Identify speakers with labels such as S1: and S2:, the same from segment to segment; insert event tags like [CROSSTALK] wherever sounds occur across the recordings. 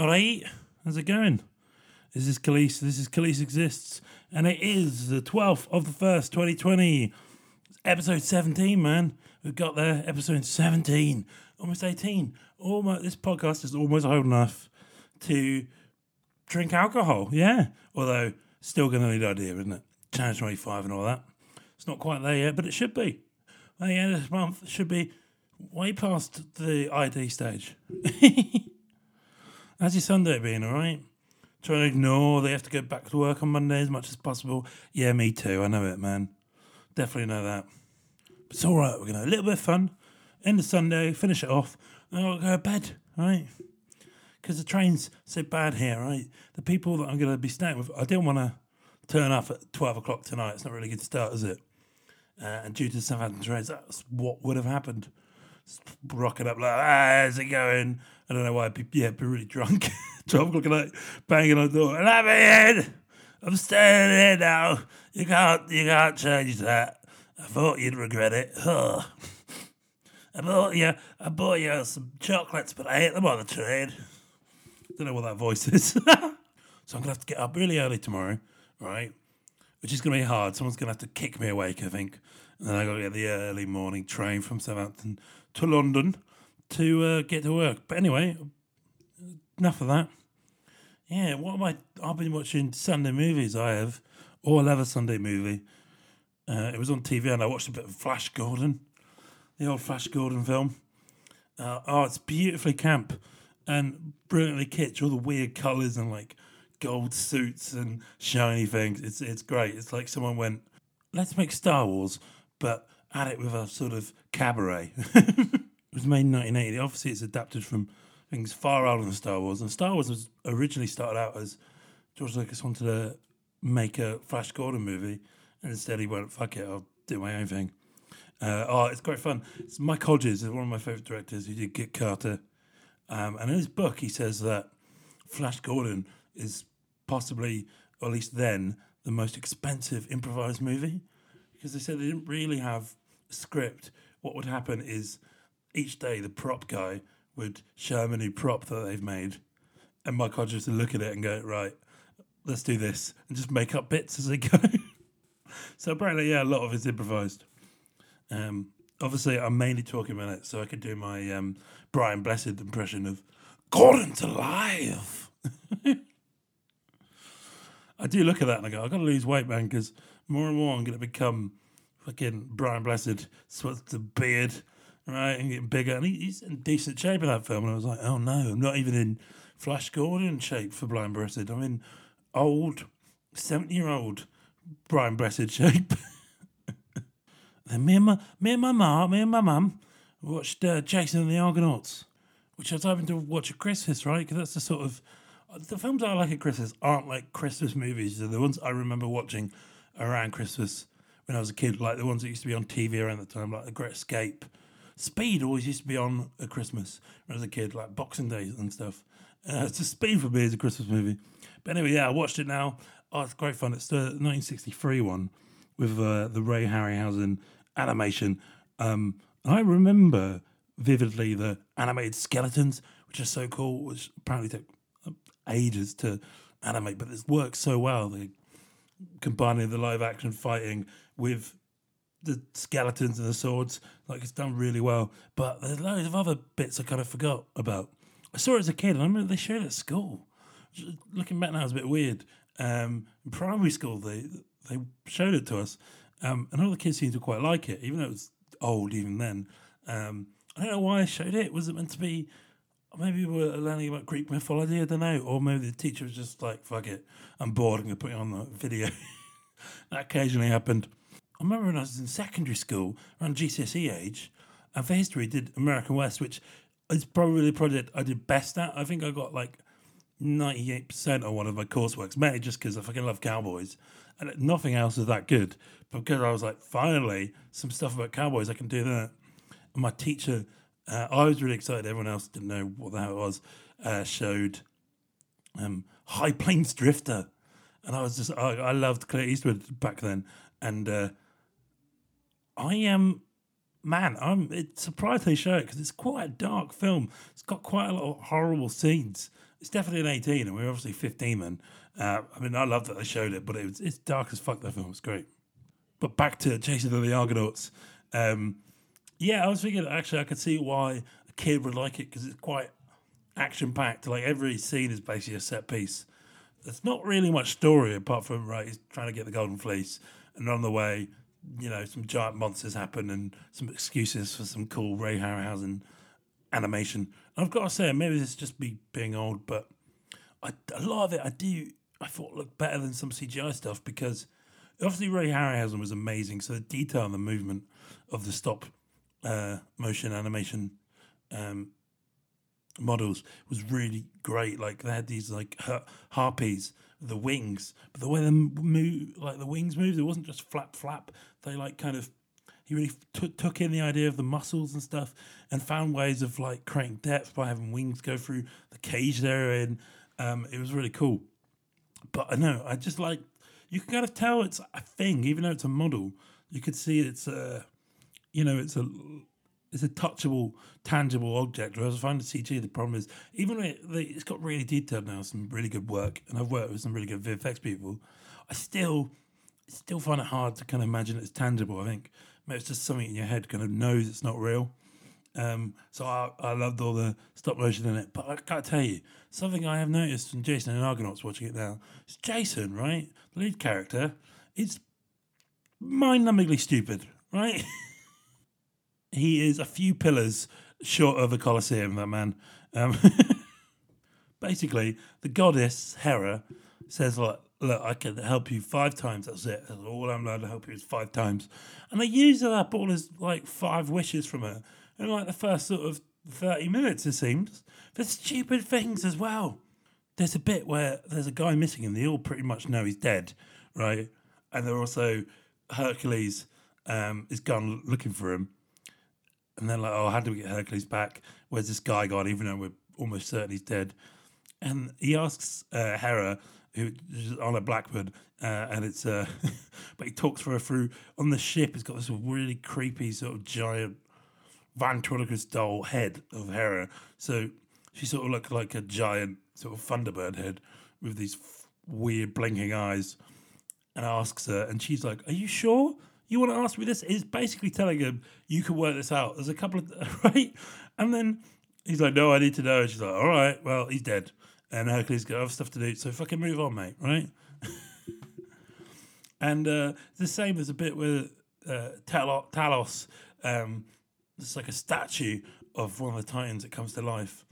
S1: All right, how's it going? This is Khalees. This is Khalees Exists, and it is the 12th of the 1st, 2020. Episode 17, man. We've got there. Episode 17. Almost 18. Almost, this podcast is almost old enough to drink alcohol. Yeah. Although, still going to need idea, isn't it? Challenge 25 and all that. It's not quite there yet, but it should be. By the end of this month, it should be way past the ID stage. [LAUGHS] How's your Sunday been, all right? Trying to ignore they have to go back to work on Monday as much as possible. Yeah, me too. I know it, man. Definitely know that. But it's all right. We're going to have a little bit of fun. End of Sunday, finish it off, and I'll go to bed, right? Because the train's so bad here, right? The people that I'm going to be staying with, I didn't want to turn up at 12 o'clock tonight. It's not really a good start, is it? Uh, and due to the Southampton trains, that's what would have happened. Rocking up like, ah, how's it going? I don't know why. Be, yeah, be really drunk. [LAUGHS] 12 o'clock at night, banging on the door. And I'm. I'm staying here now. You can't, you can't change that. I thought you'd regret it. [LAUGHS] I bought you, I bought you some chocolates, but I ate them on the train. Don't know what that voice is. [LAUGHS] so I'm gonna have to get up really early tomorrow, right? Which is gonna be hard. Someone's gonna have to kick me awake, I think. And I gotta get the early morning train from Southampton to London to uh, get to work. But anyway, enough of that. Yeah, what am I? I've been watching Sunday movies. I have, or I'll have a Sunday movie. Uh, it was on TV, and I watched a bit of Flash Gordon, the old Flash Gordon film. Uh, oh, it's beautifully camp and brilliantly kitsch. All the weird colours and like gold suits and shiny things. It's it's great. It's like someone went, let's make Star Wars, but add it with a sort of cabaret. [LAUGHS] it was made in 1980. Obviously, it's adapted from things far older than Star Wars. And Star Wars was originally started out as George Lucas wanted to make a Flash Gordon movie, and instead he went, "Fuck it, I'll do my own thing." Uh, oh, it's great fun. It's Mike Hodges is one of my favorite directors who did Get Carter, um, and in his book he says that Flash Gordon is possibly, or at least then, the most expensive improvised movie because they said they didn't really have a script. What would happen is each day the prop guy would show them a new prop that they've made, and Mike Hodges would look at it and go, "Right, let's do this," and just make up bits as they go. [LAUGHS] so apparently, yeah, a lot of it's improvised. Um, obviously, I'm mainly talking about it, so I could do my um, Brian Blessed impression of Gordon's alive. [LAUGHS] I do look at that and I go, I've got to lose weight, man, because more and more I'm going to become fucking Brian Blessed, sweats the beard, right, and getting bigger. And he's in decent shape in that film. And I was like, oh no, I'm not even in Flash Gordon shape for Brian Blessed. I'm in old, 70 year old Brian Blessed shape. [LAUGHS] then me and my, me and my mum, me and my mum watched uh, Jason and the Argonauts, which I was hoping to watch at Christmas, right? Because that's the sort of the films I like at Christmas aren't like Christmas movies. They're the ones I remember watching around Christmas when I was a kid, like the ones that used to be on TV around the time, like The Great Escape. Speed always used to be on at Christmas when I was a kid, like Boxing Day and stuff. Uh, it's Speed for me is a Christmas movie. But anyway, yeah, I watched it now. Oh, it's great fun. It's the 1963 one with uh, the Ray Harryhausen animation. Um, I remember vividly the animated skeletons, which are so cool, which apparently took ages to animate, but it works so well. They combining the live action fighting with the skeletons and the swords, like it's done really well. But there's loads of other bits I kind of forgot about. I saw it as a kid, and I remember they showed it at school. Looking back now, it's a bit weird. Um, in primary school, they they showed it to us, um, and all the kids seemed to quite like it, even though it was old even then. Um, I don't know why I showed it. Was it meant to be maybe we were learning about Greek mythology, I don't know. Or maybe the teacher was just like, fuck it, I'm bored, I'm to put it on the video. [LAUGHS] that occasionally happened. I remember when I was in secondary school, around GCSE age, and for history did American West, which is probably the project I did best at. I think I got like 98% on one of my courseworks, mainly just because I fucking love cowboys. And nothing else is that good. But because I was like, finally, some stuff about cowboys, I can do that. And my teacher uh, I was really excited. Everyone else didn't know what that was. Uh, showed um, High Plains Drifter, and I was just I, I loved Clint Eastwood back then, and uh, I am. Um, man, I'm it's surprised they show it because it's quite a dark film. It's got quite a lot of horrible scenes, it's definitely an 18, and we were obviously 15 then. Uh, I mean, I love that they showed it, but it was, it's dark as fuck. That film was great. But back to Jason and the Argonauts. Um, yeah, I was thinking actually I could see why a kid would like it because it's quite action packed. Like every scene is basically a set piece. There's not really much story apart from right. He's trying to get the golden fleece, and on the way, you know, some giant monsters happen and some excuses for some cool Ray Harryhausen animation. And I've got to say, maybe this is just me being old, but I, a lot of it I do I thought looked better than some CGI stuff because obviously Ray Harryhausen was amazing. So the detail and the movement of the stop uh, motion animation um, models was really great. Like they had these like har- harpies, the wings, but the way they move, like the wings moved, it wasn't just flap flap. They like kind of he really t- took in the idea of the muscles and stuff and found ways of like creating depth by having wings go through the cage they're in. Um, it was really cool. But I know I just like you can kind of tell it's a thing, even though it's a model. You could see it's a, you know, it's a it's a touchable, tangible object. Whereas I find the CG, the problem is even though it, it's got really detailed now, some really good work, and I've worked with some really good VFX people. I still still find it hard to kind of imagine it's tangible. I think maybe it's just something in your head kind of knows it's not real. Um, so I, I loved all the stop motion in it. But I can't tell you, something I have noticed from Jason and Argonauts watching it now, it's Jason, right? The lead character, it's mind numbingly stupid, right? [LAUGHS] he is a few pillars short of a Colosseum, that man. Um, [LAUGHS] basically, the goddess Hera says, "Look, look, I can help you five times. That's it. All I'm allowed to help you is five times." And they use up all his like five wishes from her in like the first sort of thirty minutes. It seems for stupid things as well. There's a bit where there's a guy missing, and they all pretty much know he's dead, right? And they're also Hercules um, is gone looking for him and they're like, "Oh, how do we get Hercules back? Where's this guy gone? Even though we're almost certain he's dead." And he asks uh, Hera, who is on a Blackbird, uh, and it's uh, [LAUGHS] but he talks her through on the ship. It's got this really creepy sort of giant ventriloquist doll head of Hera. So she sort of looked like a giant sort of Thunderbird head with these f- weird blinking eyes, and asks her, and she's like, "Are you sure?" You want to ask me this? Is basically telling him you can work this out. There's a couple of [LAUGHS] right, and then he's like, "No, I need to know." And she's like, "All right, well, he's dead." And Hercules got other stuff to do, so fucking move on, mate. Right? [LAUGHS] and uh, the same. as a bit with uh, Talos. Um, it's like a statue of one of the Titans that comes to life,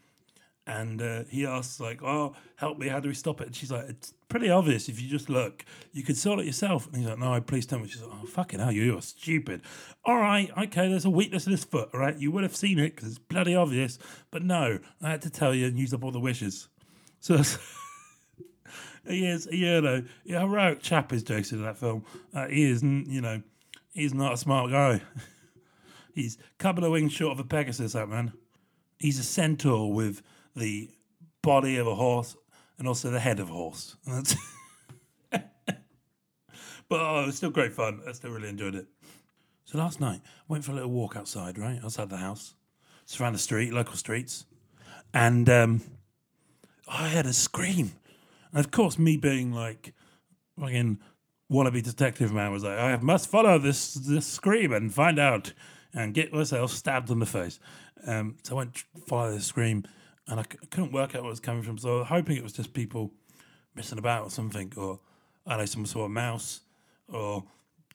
S1: and uh, he asks like, "Oh, help me! How do we stop it?" And she's like, "It's pretty obvious if you just look. You could sort it yourself." And he's like, "No, please tell me." She's like, "Oh, fucking hell, you are stupid." All right, okay, there's a weakness in his foot. All right, you would have seen it because it's bloody obvious. But no, I had to tell you and use up all the wishes. So [LAUGHS] he is, you know, a heroic chap is Jason in that film. Uh, he is, you know, he's not a smart guy. [LAUGHS] he's a couple of wings short of a Pegasus, that man. He's a centaur with the body of a horse and also the head of a horse. [LAUGHS] but oh, it was still great fun. I still really enjoyed it. So last night, I went for a little walk outside, right? Outside the house. Around the street, local streets. And um, I heard a scream. And of course, me being like fucking wannabe detective man was like, I must follow this this scream and find out and get myself stabbed in the face. Um, so I went follow the scream and I c- couldn't work out where it was coming from. So I was hoping it was just people messing about or something, or I know, some sort of mouse, or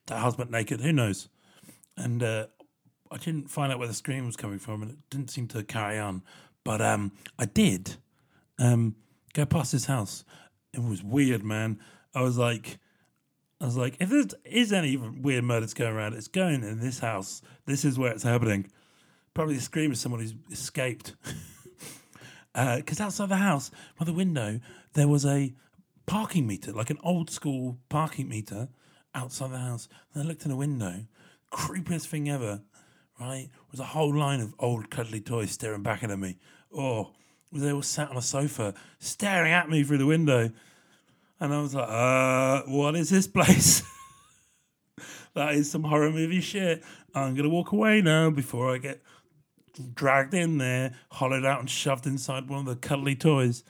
S1: the husband naked. Who knows? And uh, I didn't find out where the scream was coming from, and it didn't seem to carry on. But um, I did um, go past his house. It was weird, man. I was like. I was like, if there is any weird murders going around, it's going in this house. This is where it's happening. Probably the scream of someone who's escaped. [LAUGHS] because uh, outside the house, by the window, there was a parking meter, like an old school parking meter outside the house. And I looked in the window, creepiest thing ever, right? Was a whole line of old cuddly toys staring back at me. Oh, they all sat on a sofa staring at me through the window. And I was like, uh, what is this place? [LAUGHS] that is some horror movie shit. I'm going to walk away now before I get dragged in there, hollowed out, and shoved inside one of the cuddly toys.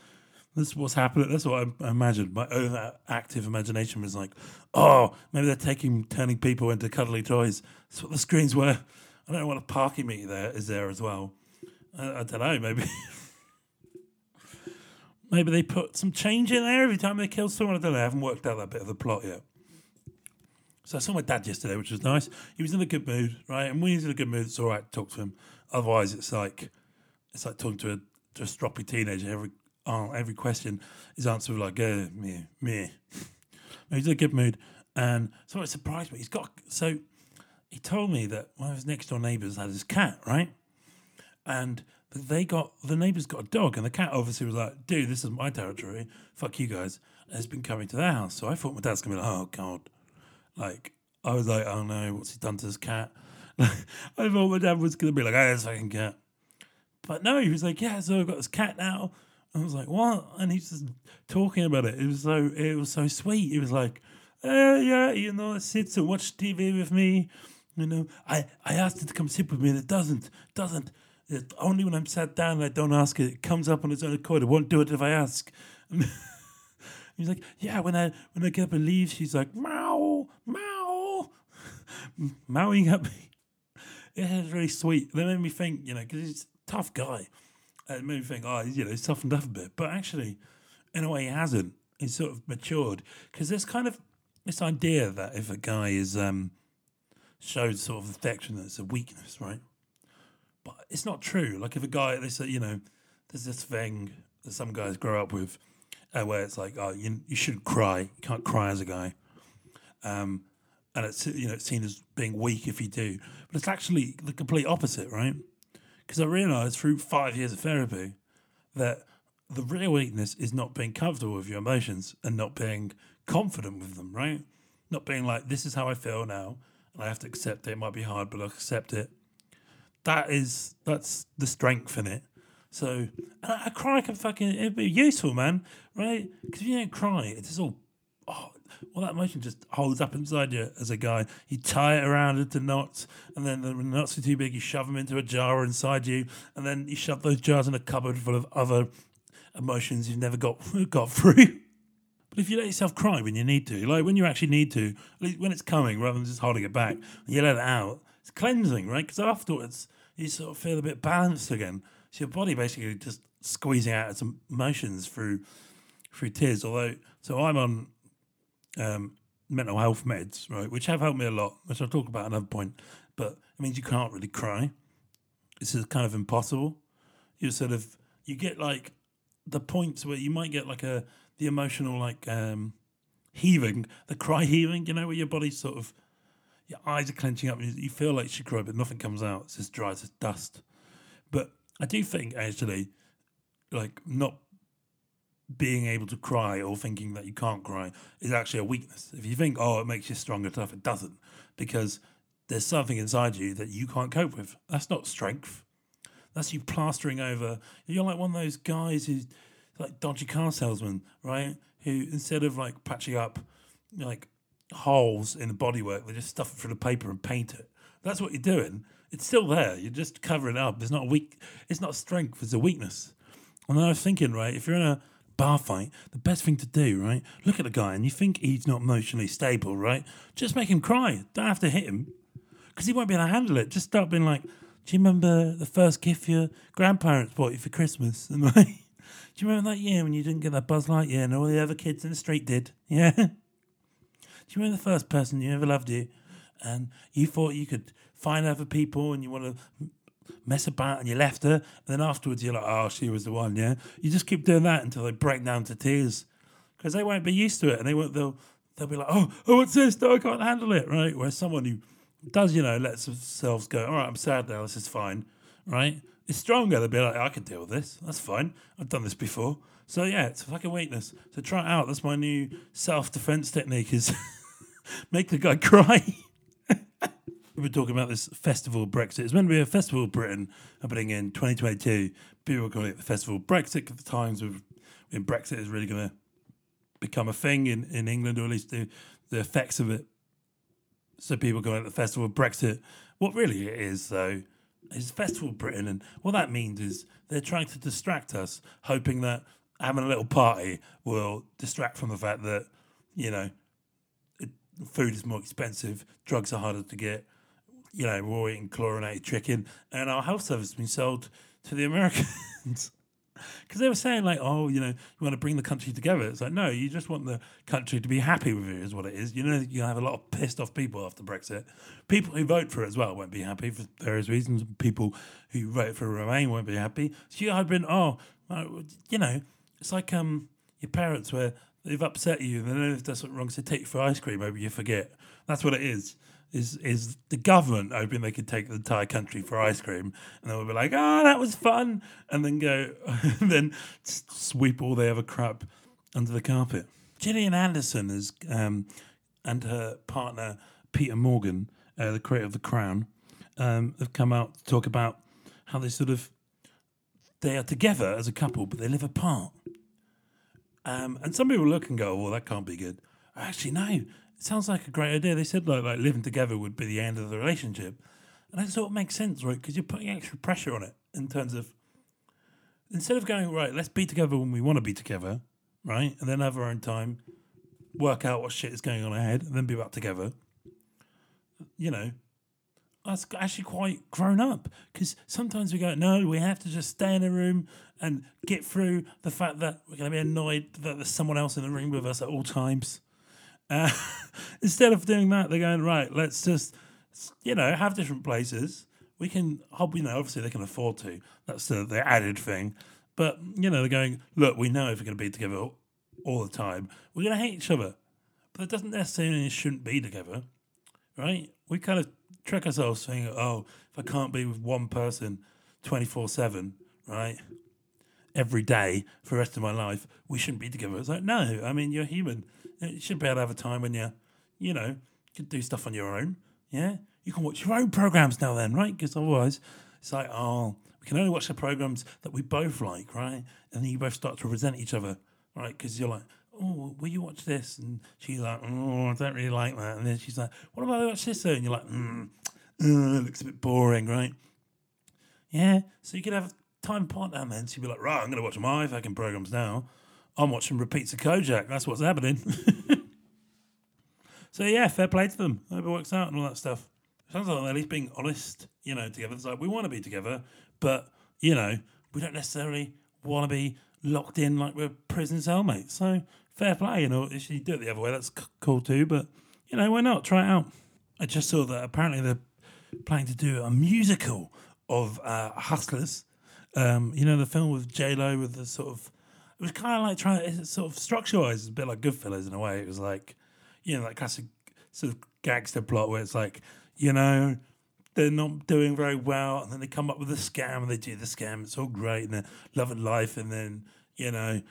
S1: This is what's happening. That's what I, I imagined. My overactive imagination was like, oh, maybe they're taking turning people into cuddly toys. That's what the screens were. I don't know what a parking meter there is there as well. I, I don't know. Maybe [LAUGHS] maybe they put some change in there every time they kill someone. I don't know. I haven't worked out that bit of the plot yet. So I saw my dad yesterday, which was nice. He was in a good mood, right? And when he's in a good mood, it's all right to talk to him. Otherwise, it's like it's like talking to a to a stroppy teenager. Every oh, every question is answered with like, uh, me, me. [LAUGHS] he's in a good mood, and so it surprised me. He's got so he told me that one of his next door neighbours had his cat, right? And they got the neighbours got a dog, and the cat obviously was like, "Dude, this is my territory. Fuck you guys." And it's been coming to their house, so I thought my dad's gonna be like, "Oh god," like I was like, "Oh no, what's he done to his cat?" [LAUGHS] I thought my dad was gonna be like, "Oh, this fucking cat," but no, he was like, "Yeah, so I've got this cat now." I was like, "What?" And he's just talking about it. It was so it was so sweet. He was like, uh, "Yeah, you know, sits and watch TV with me." You know, I, I asked it to come sit with me and it doesn't, doesn't. It, only when I'm sat down and I don't ask it, it comes up on its own accord. It won't do it if I ask. [LAUGHS] he's like, yeah, when I when I get up and leave, she's like, meow, meow, [LAUGHS] mowing at me. Yeah, it's really sweet. That made me think, you know, because he's a tough guy. It made me think, oh, you know, he's softened up a bit. But actually, in a way, he hasn't. He's sort of matured. Because there's kind of this idea that if a guy is um, shows sort of affection that's a weakness, right? But it's not true. Like if a guy, they say, you know, there's this thing that some guys grow up with, uh, where it's like, oh, you you shouldn't cry. You can't cry as a guy, um, and it's you know it's seen as being weak if you do. But it's actually the complete opposite, right? Because I realised through five years of therapy that the real weakness is not being comfortable with your emotions and not being confident with them, right? Not being like, this is how I feel now and I have to accept it. It might be hard, but I'll accept it. That is that's the strength in it. So a cry can fucking it'd be useful, man, right? Because if you don't cry, it's just all oh, well, that emotion just holds up inside you as a guy. You tie it around into knots, and then when the knots are too big, you shove them into a jar inside you, and then you shove those jars in a cupboard full of other emotions you've never got [LAUGHS] got through. But if you let yourself cry when you need to, like when you actually need to, when it's coming rather than just holding it back, you let it out, it's cleansing, right? Because afterwards, you sort of feel a bit balanced again. So your body basically just squeezing out its emotions through through tears. Although, so I'm on um, mental health meds, right, which have helped me a lot, which I'll talk about another point. But it means you can't really cry. This is kind of impossible. You sort of you get like the points where you might get like a the emotional like um, heaving, the cry heaving. You know, where your body sort of your eyes are clenching up, and you feel like you should cry, but nothing comes out. It's just dry as dust. But I do think actually, like not being able to cry or thinking that you can't cry is actually a weakness. If you think, oh, it makes you stronger, tough, it doesn't, because there's something inside you that you can't cope with. That's not strength. That's you plastering over. You're like one of those guys who like dodgy car salesman, right? Who instead of like patching up like holes in the bodywork, they just stuff it through the paper and paint it. That's what you're doing. It's still there. You're just covering it up. It's not weak. It's not strength. It's a weakness. And then I was thinking, right, if you're in a bar fight, the best thing to do, right, look at the guy and you think he's not emotionally stable, right? Just make him cry. Don't have to hit him because he won't be able to handle it. Just start being like, "Do you remember the first gift your grandparents bought you for Christmas?" [LAUGHS] And like, do you remember that year when you didn't get that Buzz Lightyear and all the other kids in the street did? [LAUGHS] Yeah. Do you remember the first person you ever loved you, and you thought you could find other people and you want to mess about and you left her, and then afterwards you're like, oh, she was the one. Yeah. You just keep doing that until they break down to tears because they won't be used to it and they won't. They'll they'll be like, oh, oh, what's this? No, I can't handle it. Right. Whereas someone who does, you know, lets themselves go. All right, I'm sad now. This is fine. Right it's stronger. They'll be like, I can deal with this. That's fine. I've done this before. So yeah, it's a fucking weakness. So try it out. That's my new self defense technique is [LAUGHS] make the guy [LAUGHS] cry. We've been talking about this festival Brexit. It's meant to be a festival Britain uh, happening in 2022. People are calling it the festival Brexit at the times when Brexit is really going to become a thing in, in England, or at least the, the effects of it. So people call it the festival Brexit. What really it is, though, is Festival Britain, and what that means is they're trying to distract us, hoping that having a little party will distract from the fact that you know food is more expensive, drugs are harder to get. You know, we're eating chlorinated chicken, and our health service has been sold to the Americans. [LAUGHS] Because they were saying like, oh, you know, you want to bring the country together. It's like, no, you just want the country to be happy with you, is what it is. You know, you have a lot of pissed off people after Brexit. People who vote for it as well won't be happy for various reasons. People who vote for Remain won't be happy. So you have been, oh, you know, it's like um your parents where they've upset you and they know if that's something wrong, so they take you for ice cream, maybe you forget. That's what it is is is the government hoping they could take the entire country for ice cream, and they will be like, "Oh, that was fun," and then go, and [LAUGHS] then sweep all the other crap under the carpet. Gillian Anderson is um, and her partner Peter Morgan, uh, the creator of The Crown, um, have come out to talk about how they sort of they are together as a couple, but they live apart. Um, and some people look and go, "Well, that can't be good." Actually, no sounds like a great idea. They said like like living together would be the end of the relationship, and that sort of makes sense, right? Because you're putting extra pressure on it in terms of instead of going right, let's be together when we want to be together, right, and then have our own time, work out what shit is going on ahead, and then be back together. You know, that's actually quite grown up because sometimes we go, no, we have to just stay in a room and get through the fact that we're going to be annoyed that there's someone else in the room with us at all times. Uh, [LAUGHS] instead of doing that, they're going right. Let's just you know have different places. We can, you know, obviously they can afford to. That's the, the added thing. But you know, they're going. Look, we know if we're going to be together all, all the time, we're going to hate each other. But it doesn't necessarily mean shouldn't be together, right? We kind of trick ourselves saying, "Oh, if I can't be with one person twenty four seven, right, every day for the rest of my life, we shouldn't be together." It's like, no, I mean, you're human you should be able to have a time when you, you know, can do stuff on your own. Yeah, you can watch your own programs now, then, right? Because otherwise, it's like, oh, we can only watch the programs that we both like, right? And then you both start to resent each other, right? Because you're like, oh, will you watch this? And she's like, oh, I don't really like that. And then she's like, what about I watch this? Though? And you're like, mm, uh, it looks a bit boring, right? Yeah, so you could have time partner then. So you'd be like, right, I'm going to watch my fucking programs now. I'm watching repeats of Kojak. That's what's happening. [LAUGHS] so yeah, fair play to them. Hope it works out and all that stuff. Sounds like they're at least being honest, you know, together. It's like we want to be together, but you know, we don't necessarily want to be locked in like we're prison cellmates. So fair play, you know. If you do it the other way, that's c- cool too. But you know, why not try it out? I just saw that apparently they're planning to do a musical of uh, Hustlers. Um, you know, the film with J Lo with the sort of was kind of like trying to sort of structure wise, a bit like Goodfellas in a way. It was like, you know, that classic sort of gangster plot where it's like, you know, they're not doing very well, and then they come up with a scam, and they do the scam. It's all great, and they're loving life, and then you know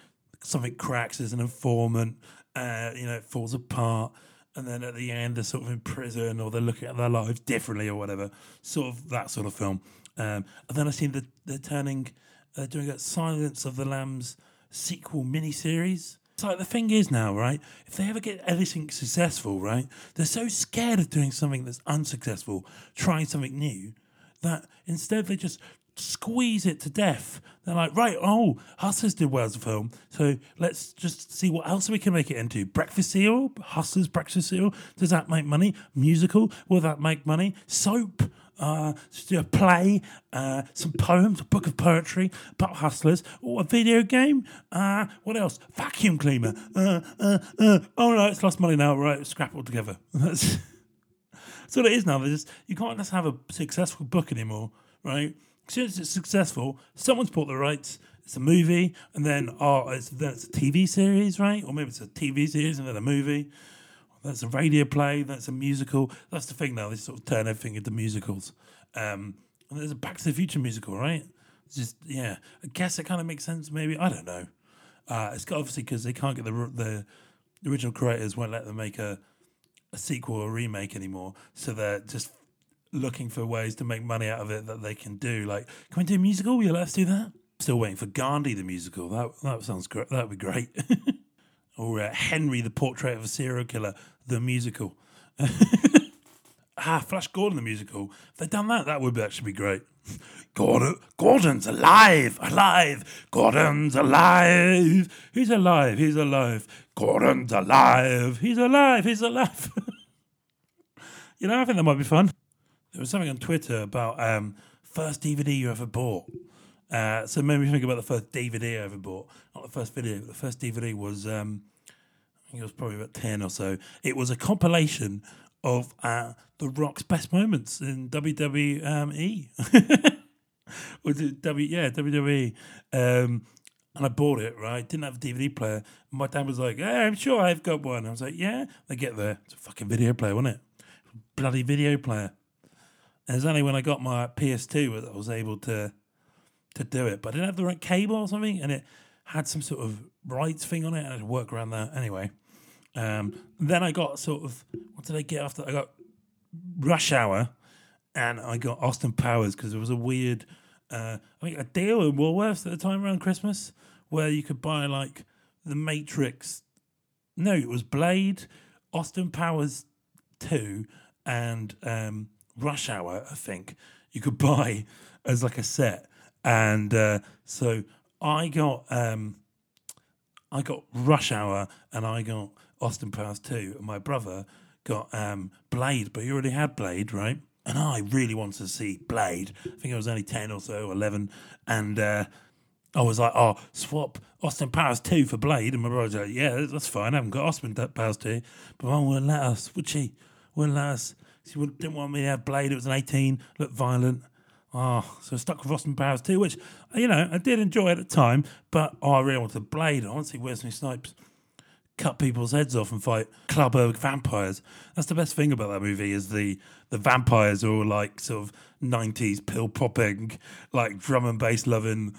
S1: something cracks as an informant. Uh, you know, it falls apart, and then at the end they're sort of in prison, or they're looking at their lives differently, or whatever. Sort of that sort of film. Um, and then I seen the, they're turning, they're doing a Silence of the Lambs sequel miniseries. It's like the thing is now, right? If they ever get anything successful, right, they're so scared of doing something that's unsuccessful, trying something new, that instead they just squeeze it to death. They're like, right, oh, Hustlers did well as a film, so let's just see what else we can make it into. Breakfast cereal, Hustlers breakfast cereal. Does that make money? Musical, will that make money? Soap, uh, a play, uh, some poems, a book of poetry about hustlers, or a video game. Uh, what else? Vacuum cleaner. Uh, uh, uh. Oh no, it's lost money now. Right, scrap all together. [LAUGHS] That's, that's what it is now. There's, you can't just have a successful book anymore, right? As soon as it's successful, someone's bought the rights. It's a movie, and then oh, it's, then it's a TV series, right? Or maybe it's a TV series and then a movie that's a radio play, that's a musical. That's the thing now, they sort of turn everything into musicals. Um, and there's a Back to the Future musical, right? It's just, yeah, I guess it kind of makes sense, maybe. I don't know. Uh, it's got obviously because they can't get the, the original creators won't let them make a, a sequel or remake anymore. So they're just looking for ways to make money out of it that they can do. Like, can we do a musical? Yeah, let's do that. Still waiting for Gandhi the musical. That that sounds great. That would be great. [LAUGHS] or uh, Henry, the Portrait of a Serial Killer, the musical. [LAUGHS] Ah, Flash Gordon the musical. If they'd done that, that would actually be great. Gordon, Gordon's alive, alive. Gordon's alive. He's alive. He's alive. Gordon's alive. He's alive. He's alive. [LAUGHS] you know, I think that might be fun. There was something on Twitter about um, first DVD you ever bought. Uh, so me think about the first DVD I ever bought. Not the first video. The first DVD was, um, I think it was probably about ten or so. It was a compilation of uh, the Rock's best moments in WWE. [LAUGHS] It W? Yeah, WWE. Um, and I bought it. Right, didn't have a DVD player. My dad was like, "Hey, I'm sure I've got one." I was like, "Yeah." They get there. It's a fucking video player, wasn't it? Bloody video player. And it was only when I got my PS2 that I was able to to do it. But I didn't have the right cable or something, and it had some sort of rights thing on it, and I had to work around that. Anyway, um, then I got sort of what did I get after? I got Rush Hour, and I got Austin Powers because there was a weird, uh, I think a deal in Woolworths at the time around Christmas where you could buy like the Matrix. No, it was Blade, Austin Powers two, and um, Rush Hour. I think you could [LAUGHS] buy as like a set, and uh, so I got um, I got Rush Hour, and I got Austin Powers two, and my brother got um, Blade, but he already had Blade, right? And I really wanted to see Blade. I think I was only 10 or so, 11. And uh, I was like, oh, swap Austin Powers 2 for Blade. And my brother's like, yeah, that's fine. I haven't got Austin Powers 2. But mum wouldn't let us, would she? Wouldn't let us. She didn't want me to have Blade. It was an 18, looked violent. Oh, so stuck with Austin Powers 2, which, you know, I did enjoy at the time. But oh, I really wanted Blade. I want to see Wesley Snipes cut people's heads off and fight clubber vampires. That's the best thing about that movie is the the vampires are all like sort of nineties pill popping, like drum and bass loving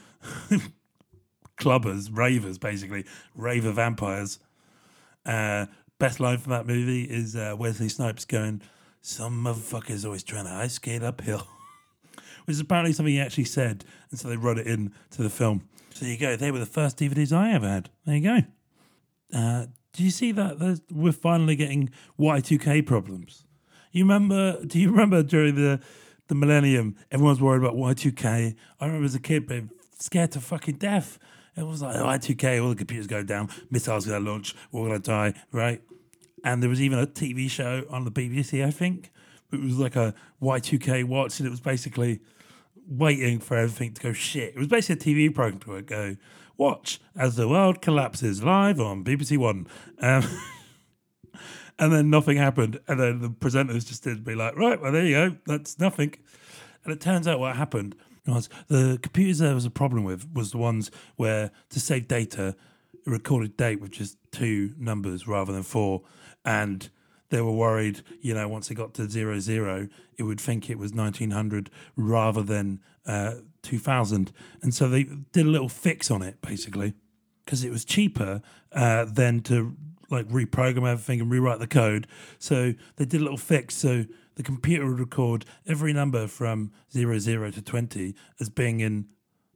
S1: [LAUGHS] clubbers, ravers, basically raver vampires. Uh, best line from that movie is uh, Wesley Snipes going, "Some motherfuckers always trying to ice skate uphill," [LAUGHS] which is apparently something he actually said, and so they wrote it in to the film. So there you go. They were the first DVDs I ever had. There you go. Uh, do you see that There's, we're finally getting Y2K problems? You remember? Do you remember during the the millennium, everyone was worried about Y2K. I remember as a kid being scared to fucking death. It was like Y2K, all the computers go down, missiles going to launch, we're going to die, right? And there was even a TV show on the BBC, I think. It was like a Y2K watch, and it was basically waiting for everything to go shit. It was basically a TV program to go, watch as the world collapses live on BBC One. Um, [LAUGHS] and then nothing happened. And then the presenters just did be like, right, well, there you go. That's nothing. And it turns out what happened was the computers there was a problem with was the ones where to save data, it recorded date with just two numbers rather than four. And they were worried, you know, once it got to zero zero, it would think it was 1900 rather than uh, 2000. And so they did a little fix on it, basically, because it was cheaper uh, than to like reprogram everything and rewrite the code. So they did a little fix. So the computer would record every number from 00 to 20 as being in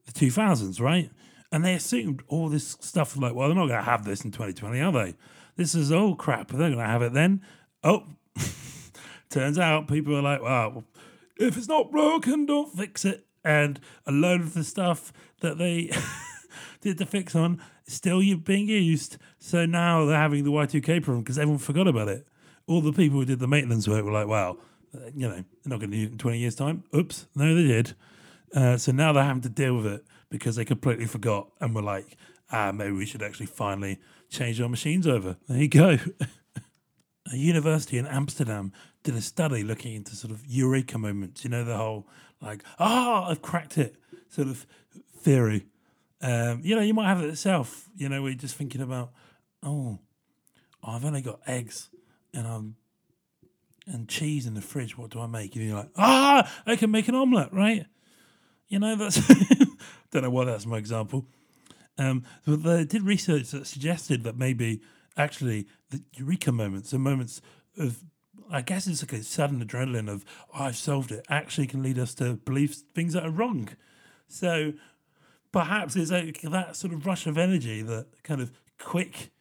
S1: the 2000s, right? And they assumed all this stuff like, well, they're not going to have this in 2020, are they? This is all crap. They're going to have it then. Oh, [LAUGHS] turns out people are like, well, if it's not broken, don't fix it. And a load of the stuff that they [LAUGHS] did the fix on still being used. So now they're having the Y2K problem because everyone forgot about it. All the people who did the maintenance work were like, wow, you know, they're not going to use it in 20 years' time. Oops, no, they did. Uh, so now they're having to deal with it because they completely forgot and were like, ah, maybe we should actually finally change our machines over. There you go. [LAUGHS] a university in Amsterdam did a study looking into sort of eureka moments. You know, the whole like, ah, oh, I've cracked it sort of theory. Um, you know, you might have it yourself. You know, you're just thinking about, oh, I've only got eggs and I'm and cheese in the fridge. What do I make? And you're like, ah, I can make an omelette, right? You know, that's [LAUGHS] don't know why that's my example. Um, but they did research that suggested that maybe actually the eureka moments are moments of I guess it's like a sudden adrenaline of oh, I've solved it actually can lead us to believe things that are wrong. So perhaps it's like that sort of rush of energy, that kind of quick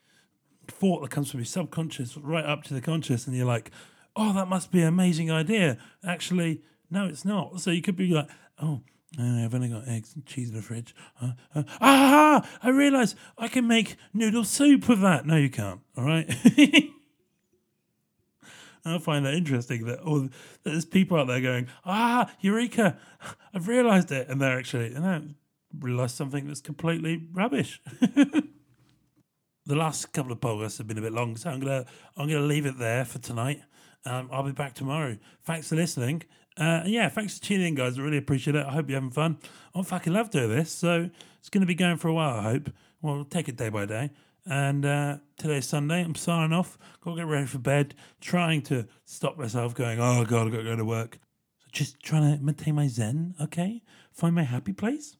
S1: thought that comes from your subconscious right up to the conscious, and you're like, oh, that must be an amazing idea. Actually, no, it's not. So you could be like, oh, uh, I've only got eggs and cheese in the fridge. Uh, uh, ah, I realise I can make noodle soup with that. No, you can't. All right. [LAUGHS] I find that interesting that all there's people out there going, ah, eureka, I've realised it, and they're actually and I realised something that's completely rubbish. [LAUGHS] the last couple of podcasts have been a bit long, so I'm gonna I'm gonna leave it there for tonight. Um, I'll be back tomorrow. Thanks for listening. Uh, yeah, thanks for tuning in, guys. I really appreciate it. I hope you're having fun. I fucking love doing this, so it's going to be going for a while. I hope. Well, we'll take it day by day. And uh, today's Sunday. I'm signing off. Got to get ready for bed. Trying to stop myself going. Oh God, I've got to go to work. So just trying to maintain my zen. Okay, find my happy place.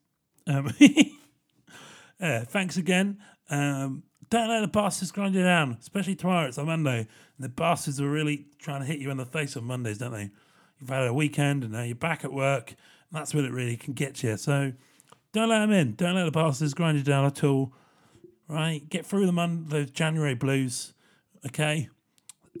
S1: Um, [LAUGHS] yeah, thanks again. Um, don't let the bastards grind you down, especially tomorrow. It's on Monday. And the bastards are really trying to hit you in the face on Mondays, don't they? You've had a weekend and now you're back at work. that's when it really can get you. So don't let them in. Don't let the bastards grind you down at all. Right? Get through the month, the January blues. Okay?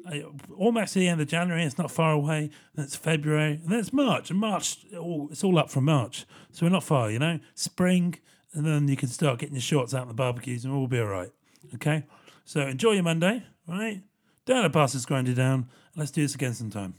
S1: Uh, almost to the end of January. It's not far away. It's February. And then it's March. And March, it's all up from March. So we're not far, you know? Spring. And then you can start getting your shorts out in the barbecues and we'll be all right. Okay? So enjoy your Monday, right? Don't let the bastards grind you down. Let's do this again sometime.